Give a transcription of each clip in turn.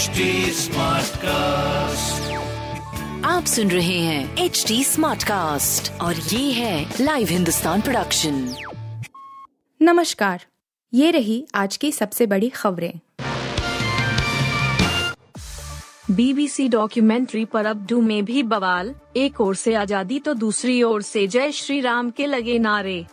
HD cast आप सुन रहे हैं एच डी स्मार्ट कास्ट और ये है लाइव हिंदुस्तान प्रोडक्शन नमस्कार ये रही आज की सबसे बड़ी खबरें। बीबीसी डॉक्यूमेंट्री पर अब डू में भी बवाल। एक ओर से आज़ादी तो दूसरी ओर से। जय श्री राम के लगे नारे।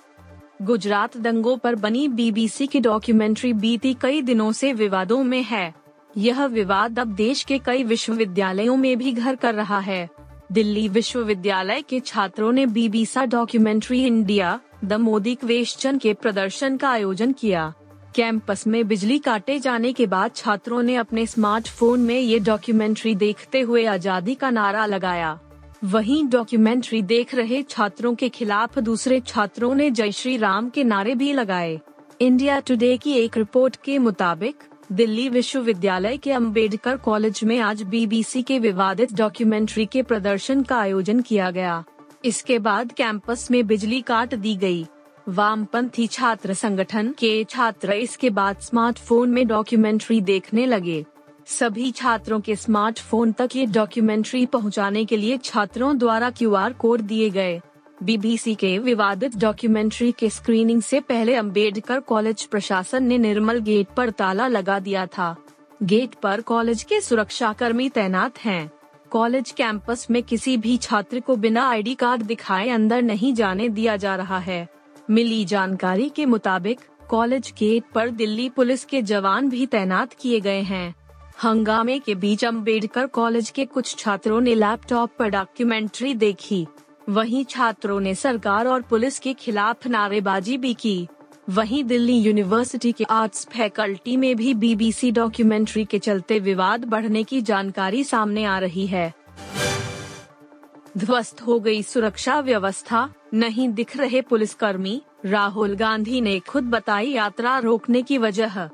गुजरात दंगों पर बनी बीबीसी की डॉक्यूमेंट्री बीती कई दिनों से विवादों में है। यह विवाद अब देश के कई विश्वविद्यालयों में भी घर कर रहा है। दिल्ली विश्वविद्यालय के छात्रों ने BBC documentary India, the Modi question के प्रदर्शन का आयोजन किया। कैंपस में बिजली काटे जाने के बाद छात्रों ने अपने स्मार्टफ़ोन में ये डॉक्यूमेंट्री देखते हुए आज़ादी का नारा लगाया। वहीं डॉक्यूमेंट्री देख रहे छात्रों के खिलाफ दूसरे छात्रों ने जय श्री राम के नारे भी लगाए। इंडिया टुडे की एक रिपोर्ट के मुताबिक दिल्ली विश्वविद्यालय के अंबेडकर कॉलेज में आज बीबीसी के विवादित डॉक्यूमेंट्री के प्रदर्शन का आयोजन किया गया। इसके बाद कैंपस में बिजली काट दी गई। वामपंथी छात्र संगठन के छात्र इसके बाद स्मार्टफ़ोन में डॉक्यूमेंट्री देखने लगे। सभी छात्रों के स्मार्टफ़ोन तक ये डॉक्यूमेंट्री पहुँचाने के लिए छात्रों द्वारा क्यूआर कोड दिए गए। बीबीसी के विवादित डॉक्यूमेंट्री के स्क्रीनिंग से पहले अंबेडकर कॉलेज प्रशासन ने निर्मल गेट पर ताला लगा दिया था। गेट पर कॉलेज के सुरक्षा कर्मी तैनात हैं। कॉलेज कैंपस में किसी भी छात्र को बिना आईडी कार्ड दिखाए अंदर नहीं जाने दिया जा रहा है। मिली जानकारी के मुताबिक कॉलेज गेट पर दिल्ली पुलिस के जवान भी तैनात किए गए हैं। हंगामे के बीच अंबेडकर कॉलेज के कुछ छात्रों ने लैपटॉप पर डॉक्यूमेंट्री देखी। वहीं छात्रों ने सरकार और पुलिस के खिलाफ नारेबाजी भी की। वहीं दिल्ली यूनिवर्सिटी के आर्ट्स फैकल्टी में भी बीबीसी डॉक्यूमेंट्री के चलते विवाद बढ़ने की जानकारी सामने आ रही है। ध्वस्त हो गई सुरक्षा व्यवस्था, नहीं दिख रहे पुलिसकर्मी, राहुल गांधी ने खुद बताई यात्रा रोकने की वजह।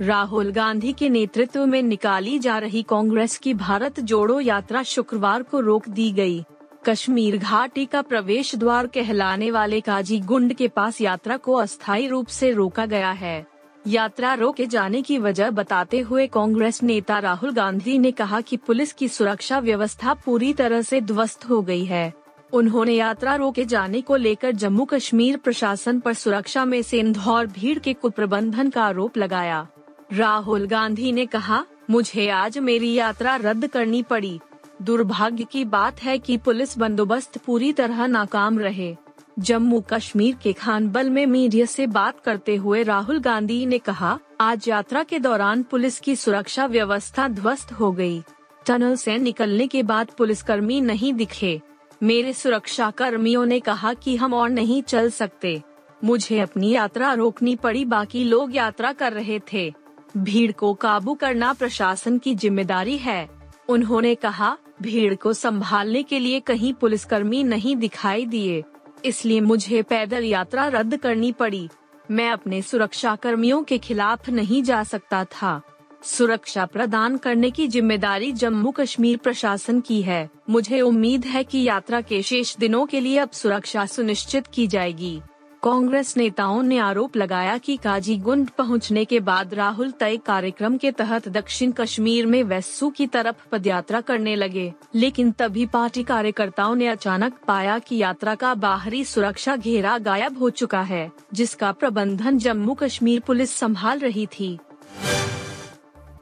राहुल गांधी के नेतृत्व में निकाली जा रही कांग्रेस की भारत जोड़ो यात्रा शुक्रवार को रोक दी गई। कश्मीर घाटी का प्रवेश द्वार कहलाने वाले काजी गुंड के पास यात्रा को अस्थायी रूप से रोका गया है। यात्रा रोके जाने की वजह बताते हुए कांग्रेस नेता राहुल गांधी ने कहा कि पुलिस की सुरक्षा व्यवस्था पूरी तरह से ध्वस्त हो गई है। उन्होंने यात्रा रोके जाने को लेकर जम्मू कश्मीर प्रशासन पर सुरक्षा में सेंध और भीड़ के कुप्रबंधन का आरोप लगाया। राहुल गांधी ने कहा, मुझे आज मेरी यात्रा रद्द करनी पड़ी। दुर्भाग्य की बात है कि पुलिस बंदोबस्त पूरी तरह नाकाम रहे। जम्मू कश्मीर के खानबल में मीडिया से बात करते हुए राहुल गांधी ने कहा, आज यात्रा के दौरान पुलिस की सुरक्षा व्यवस्था ध्वस्त हो गई। टनल से निकलने के बाद पुलिसकर्मी नहीं दिखे। मेरे सुरक्षा कर्मियों ने कहा कि हम और नहीं चल सकते। मुझे अपनी यात्रा रोकनी पड़ी, बाकी लोग यात्रा कर रहे थे। भीड़ को काबू करना प्रशासन की ज़िम्मेदारी है। उन्होंने कहा भीड़ को संभालने के लिए कहीं पुलिसकर्मी नहीं दिखाई दिए, इसलिए मुझे पैदल यात्रा रद्द करनी पड़ी। मैं अपने सुरक्षा कर्मियों के खिलाफ नहीं जा सकता था। सुरक्षा प्रदान करने की ज़िम्मेदारी जम्मू कश्मीर प्रशासन की है। मुझे उम्मीद है कि यात्रा के शेष दिनों के लिए अब सुरक्षा सुनिश्चित की जाएगी। कांग्रेस नेताओं ने आरोप लगाया कि काजीगुंड पहुँचने के बाद राहुल तय कार्यक्रम के तहत दक्षिण कश्मीर में वेस्सू की तरफ़ पदयात्रा करने लगे, लेकिन तभी पार्टी कार्यकर्ताओं ने अचानक पाया कि यात्रा का बाहरी सुरक्षा घेरा गायब हो चुका है, जिसका प्रबंधन जम्मू कश्मीर पुलिस संभाल रही थी।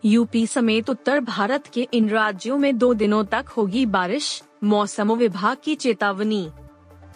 यूपी समेत उत्तर भारत के इन राज्यों में दो दिनों तक होगी बारिश, मौसम विभाग की चेतावनी।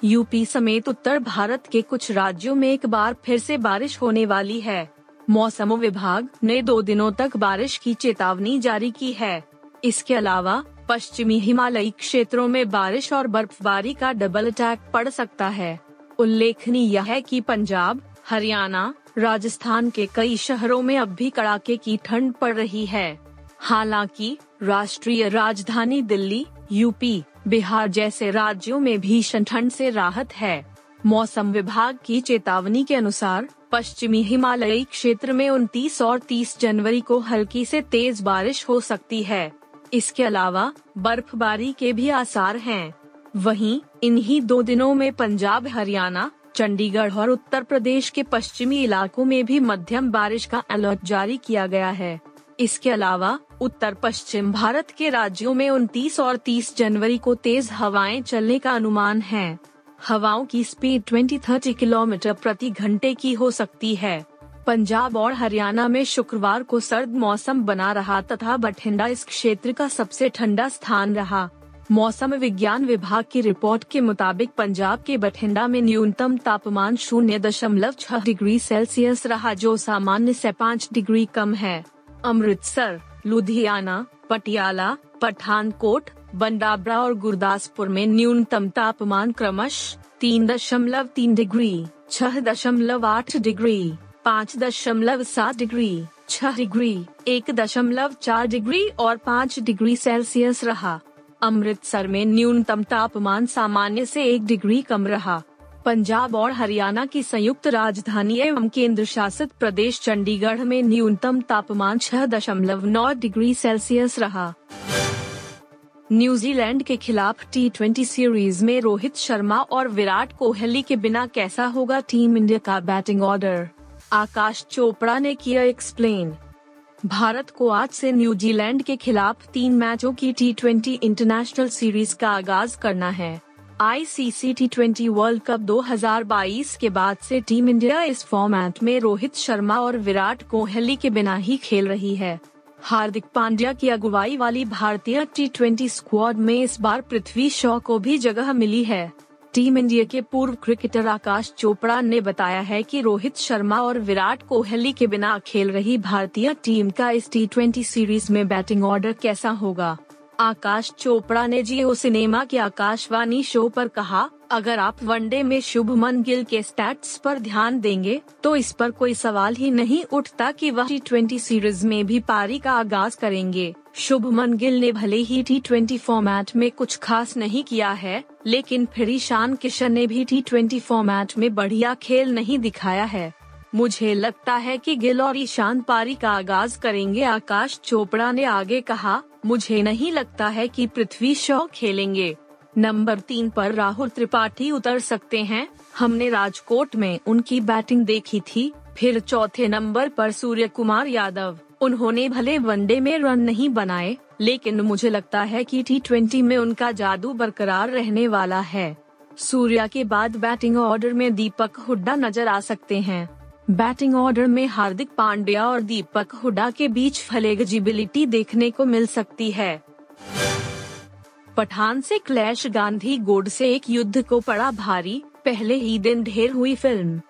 यूपी समेत उत्तर भारत के कुछ राज्यों में एक बार फिर से बारिश होने वाली है। मौसम विभाग ने दो दिनों तक बारिश की चेतावनी जारी की है। इसके अलावा, पश्चिमी हिमालयी क्षेत्रों में बारिश और बर्फबारी का डबल अटैक पड़ सकता है। उल्लेखनीय है कि पंजाब, हरियाणा, राजस्थान के कई शहरों में अब भी कड़ाके की ठंड पड़ रही है। हालाँकि, राष्ट्रीय राजधानी दिल्ली, यूपी बिहार जैसे राज्यों में भीषण ठंड से राहत है। मौसम विभाग की चेतावनी के अनुसार, पश्चिमी हिमालयी क्षेत्र में 29 और 30 जनवरी को हल्की से तेज बारिश हो सकती है। इसके अलावा, बर्फबारी के भी आसार हैं। वहीं, इन्हीं दो दिनों में पंजाब, हरियाणा, चंडीगढ़ और उत्तर प्रदेश के पश्चिमी इलाकों में भी मध्यम बारिश का अलर्ट जारी किया गया है। इसके अलावा उत्तर पश्चिम भारत के राज्यों में 29 और 30 जनवरी को तेज हवाएँ चलने का अनुमान है। हवाओं की स्पीड 20-30 किलोमीटर प्रति घंटे की हो सकती है। पंजाब और हरियाणा में शुक्रवार को सर्द मौसम बना रहा तथा बठिंडा इस क्षेत्र का सबसे ठंडा स्थान रहा। मौसम विज्ञान विभाग की रिपोर्ट के मुताबिक पंजाब के बठिंडा में न्यूनतम तापमान शून्य दशमलव छह डिग्री सेल्सियस रहा, जो सामान्य से पाँच डिग्री कम है। अमृतसर लुधियाना, पटियाला, पठानकोट, बंडाबरा और गुरदासपुर में न्यूनतम तापमान क्रमश तीन दशमलव तीन डिग्री, छह दशमलव आठ डिग्री, पाँच दशमलव सात डिग्री, छह डिग्री, एक दशमलव चार डिग्री और पाँच डिग्री सेल्सियस रहा। अमृतसर में न्यूनतम तापमान सामान्य से एक डिग्री कम रहा। पंजाब और हरियाणा की संयुक्त राजधानी एवं केंद्र शासित प्रदेश चंडीगढ़ में न्यूनतम तापमान छह दशमलव नौ डिग्री सेल्सियस रहा। न्यूजीलैंड के खिलाफ टी ट्वेंटी सीरीज़ में रोहित शर्मा और विराट कोहली के बिना कैसा होगा टीम इंडिया का बैटिंग ऑर्डर? आकाश चोपड़ा ने किया एक्सप्लेन। भारत को आज से न्यूजीलैंड के खिलाफ तीन मैचों की टी ट्वेंटी इंटरनेशनल सीरीज़ का आगाज़ करना है। ICC T twenty World Cup 2022 के बाद से टीम इंडिया इस फॉर्मेट में रोहित शर्मा और विराट कोहली के बिना ही खेल रही है। हार्दिक पांड्या की अगुवाई वाली भारतीय टी ट्वेंटी स्क्वाड में इस बार पृथ्वी शॉ को भी जगह मिली है। टीम इंडिया के पूर्व क्रिकेटर आकाश चोपड़ा ने बताया है कि रोहित शर्मा और विराट कोहली के बिना खेल रही भारतीय टीम का इस टी ट्वेंटी सीरीज़ में बैटिंग ऑर्डर कैसा होगा। आकाश चोपड़ा ने जियो सिनेमा के आकाशवाणी शो पर कहा, अगर आप वनडे में शुभमन गिल के स्टैट्स पर ध्यान देंगे तो इस पर कोई सवाल ही नहीं उठता कि वह टी ट्वेंटी सीरीज़ में भी पारी का आगाज़ करेंगे। शुभमन गिल ने भले ही टी ट्वेंटी फॉर्मेट में कुछ खास नहीं किया है, लेकिन फिर ईशान किशन ने भी टी ट्वेंटी फॉर्मेट में बढ़िया खेल नहीं दिखाया है। मुझे लगता है कि गिल और ईशान पारी का आगाज़ करेंगे। आकाश चोपड़ा ने आगे कहा मुझे नहीं लगता है कि पृथ्वी शॉ खेलेंगे। नंबर तीन पर राहुल त्रिपाठी उतर सकते हैं। हमने राजकोट में उनकी बैटिंग देखी थी। फिर चौथे नंबर पर सूर्य कुमार यादव। उन्होंने भले वनडे में रन नहीं बनाए, लेकिन मुझे लगता है कि टी ट्वेंटी में उनका जादू बरकरार रहने वाला है। सूर्या के बाद बैटिंग ऑर्डर में दीपक हुड्डा नज़र आ सकते हैं। बैटिंग ऑर्डर में हार्दिक पांड्या और दीपक हुडा के बीच फ्लेक्सिबिलिटी देखने को मिल सकती है। पठान से क्लैश गांधी गोड से एक युद्ध को पड़ा भारी, पहले ही दिन ढेर हुई फ़िल्म।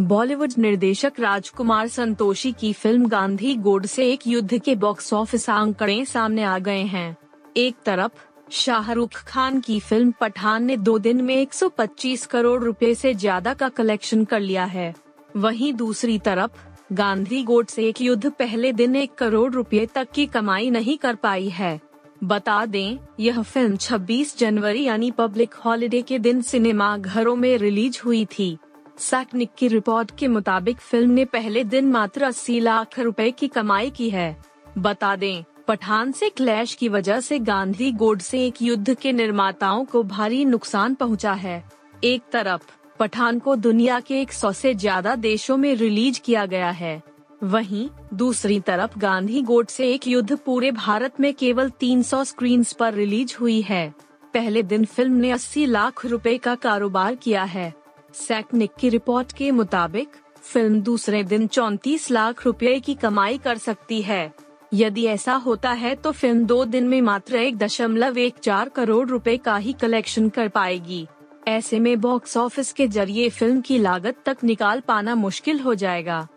बॉलीवुड निर्देशक राजकुमार संतोषी की फ़िल्म गांधी गोड से एक युद्ध के बॉक्स ऑफ़िस आंकड़े सामने आ गए हैं। एक तरफ़, शाहरुख खान की फ़िल्म पठान ने दो दिन में 125 करोड़ रुपए से ज़्यादा का कलेक्शन कर लिया है। वहीं दूसरी तरफ़, गांधी गोट से एक युद्ध पहले दिन एक करोड़ रुपए तक की कमाई नहीं कर पाई है। बता दें, यह फ़िल्म 26 जनवरी यानी पब्लिक हॉलिडे के दिन सिनेमा घरों में रिलीज़ हुई थी। सैकनिक की रिपोर्ट के मुताबिक फ़िल्म ने पहले दिन मात्र 80 लाख रुपए की कमाई की है। बता दें, पठान से क्लैश की वजह से गांधी गोड से एक युद्ध के निर्माताओं को भारी नुकसान पहुँचा है। एक तरफ़ पठान को दुनिया के 100 से ज़्यादा देशों में रिलीज़ किया गया है। वहीं, दूसरी तरफ़ गांधी गोट से एक युद्ध पूरे भारत में केवल 300 स्क्रीन पर रिलीज़ हुई है। पहले दिन फ़िल्म ने 80 लाख रुपए का कारोबार किया है। सैकनिक की रिपोर्ट के मुताबिक, फ़िल्म दूसरे दिन 34 लाख रुपए की कमाई कर सकती है। यदि ऐसा होता है तो फ़िल्म दो दिन में मात्र एक दशमलव एक चार करोड़ रुपए का ही कलेक्शन कर पाएगी। ऐसे में बॉक्स ऑफ़िस के ज़रिए फ़िल्म की लागत तक निकाल पाना मुश्किल हो जाएगा।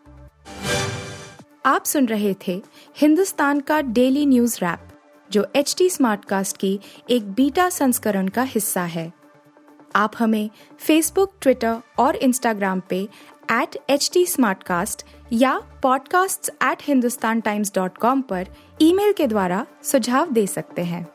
आप सुन रहे थे हिंदुस्तान का डेली न्यूज़ रैप जो एच टी स्मार्ट कास्ट की एक बीटा संस्करण का हिस्सा है। आप हमें फेसबुक ट्विटर और इंस्टाग्राम पे एट एच टी या podcasts@hindustantimes.com पर ईमेल के द्वारा सुझाव दे सकते हैं।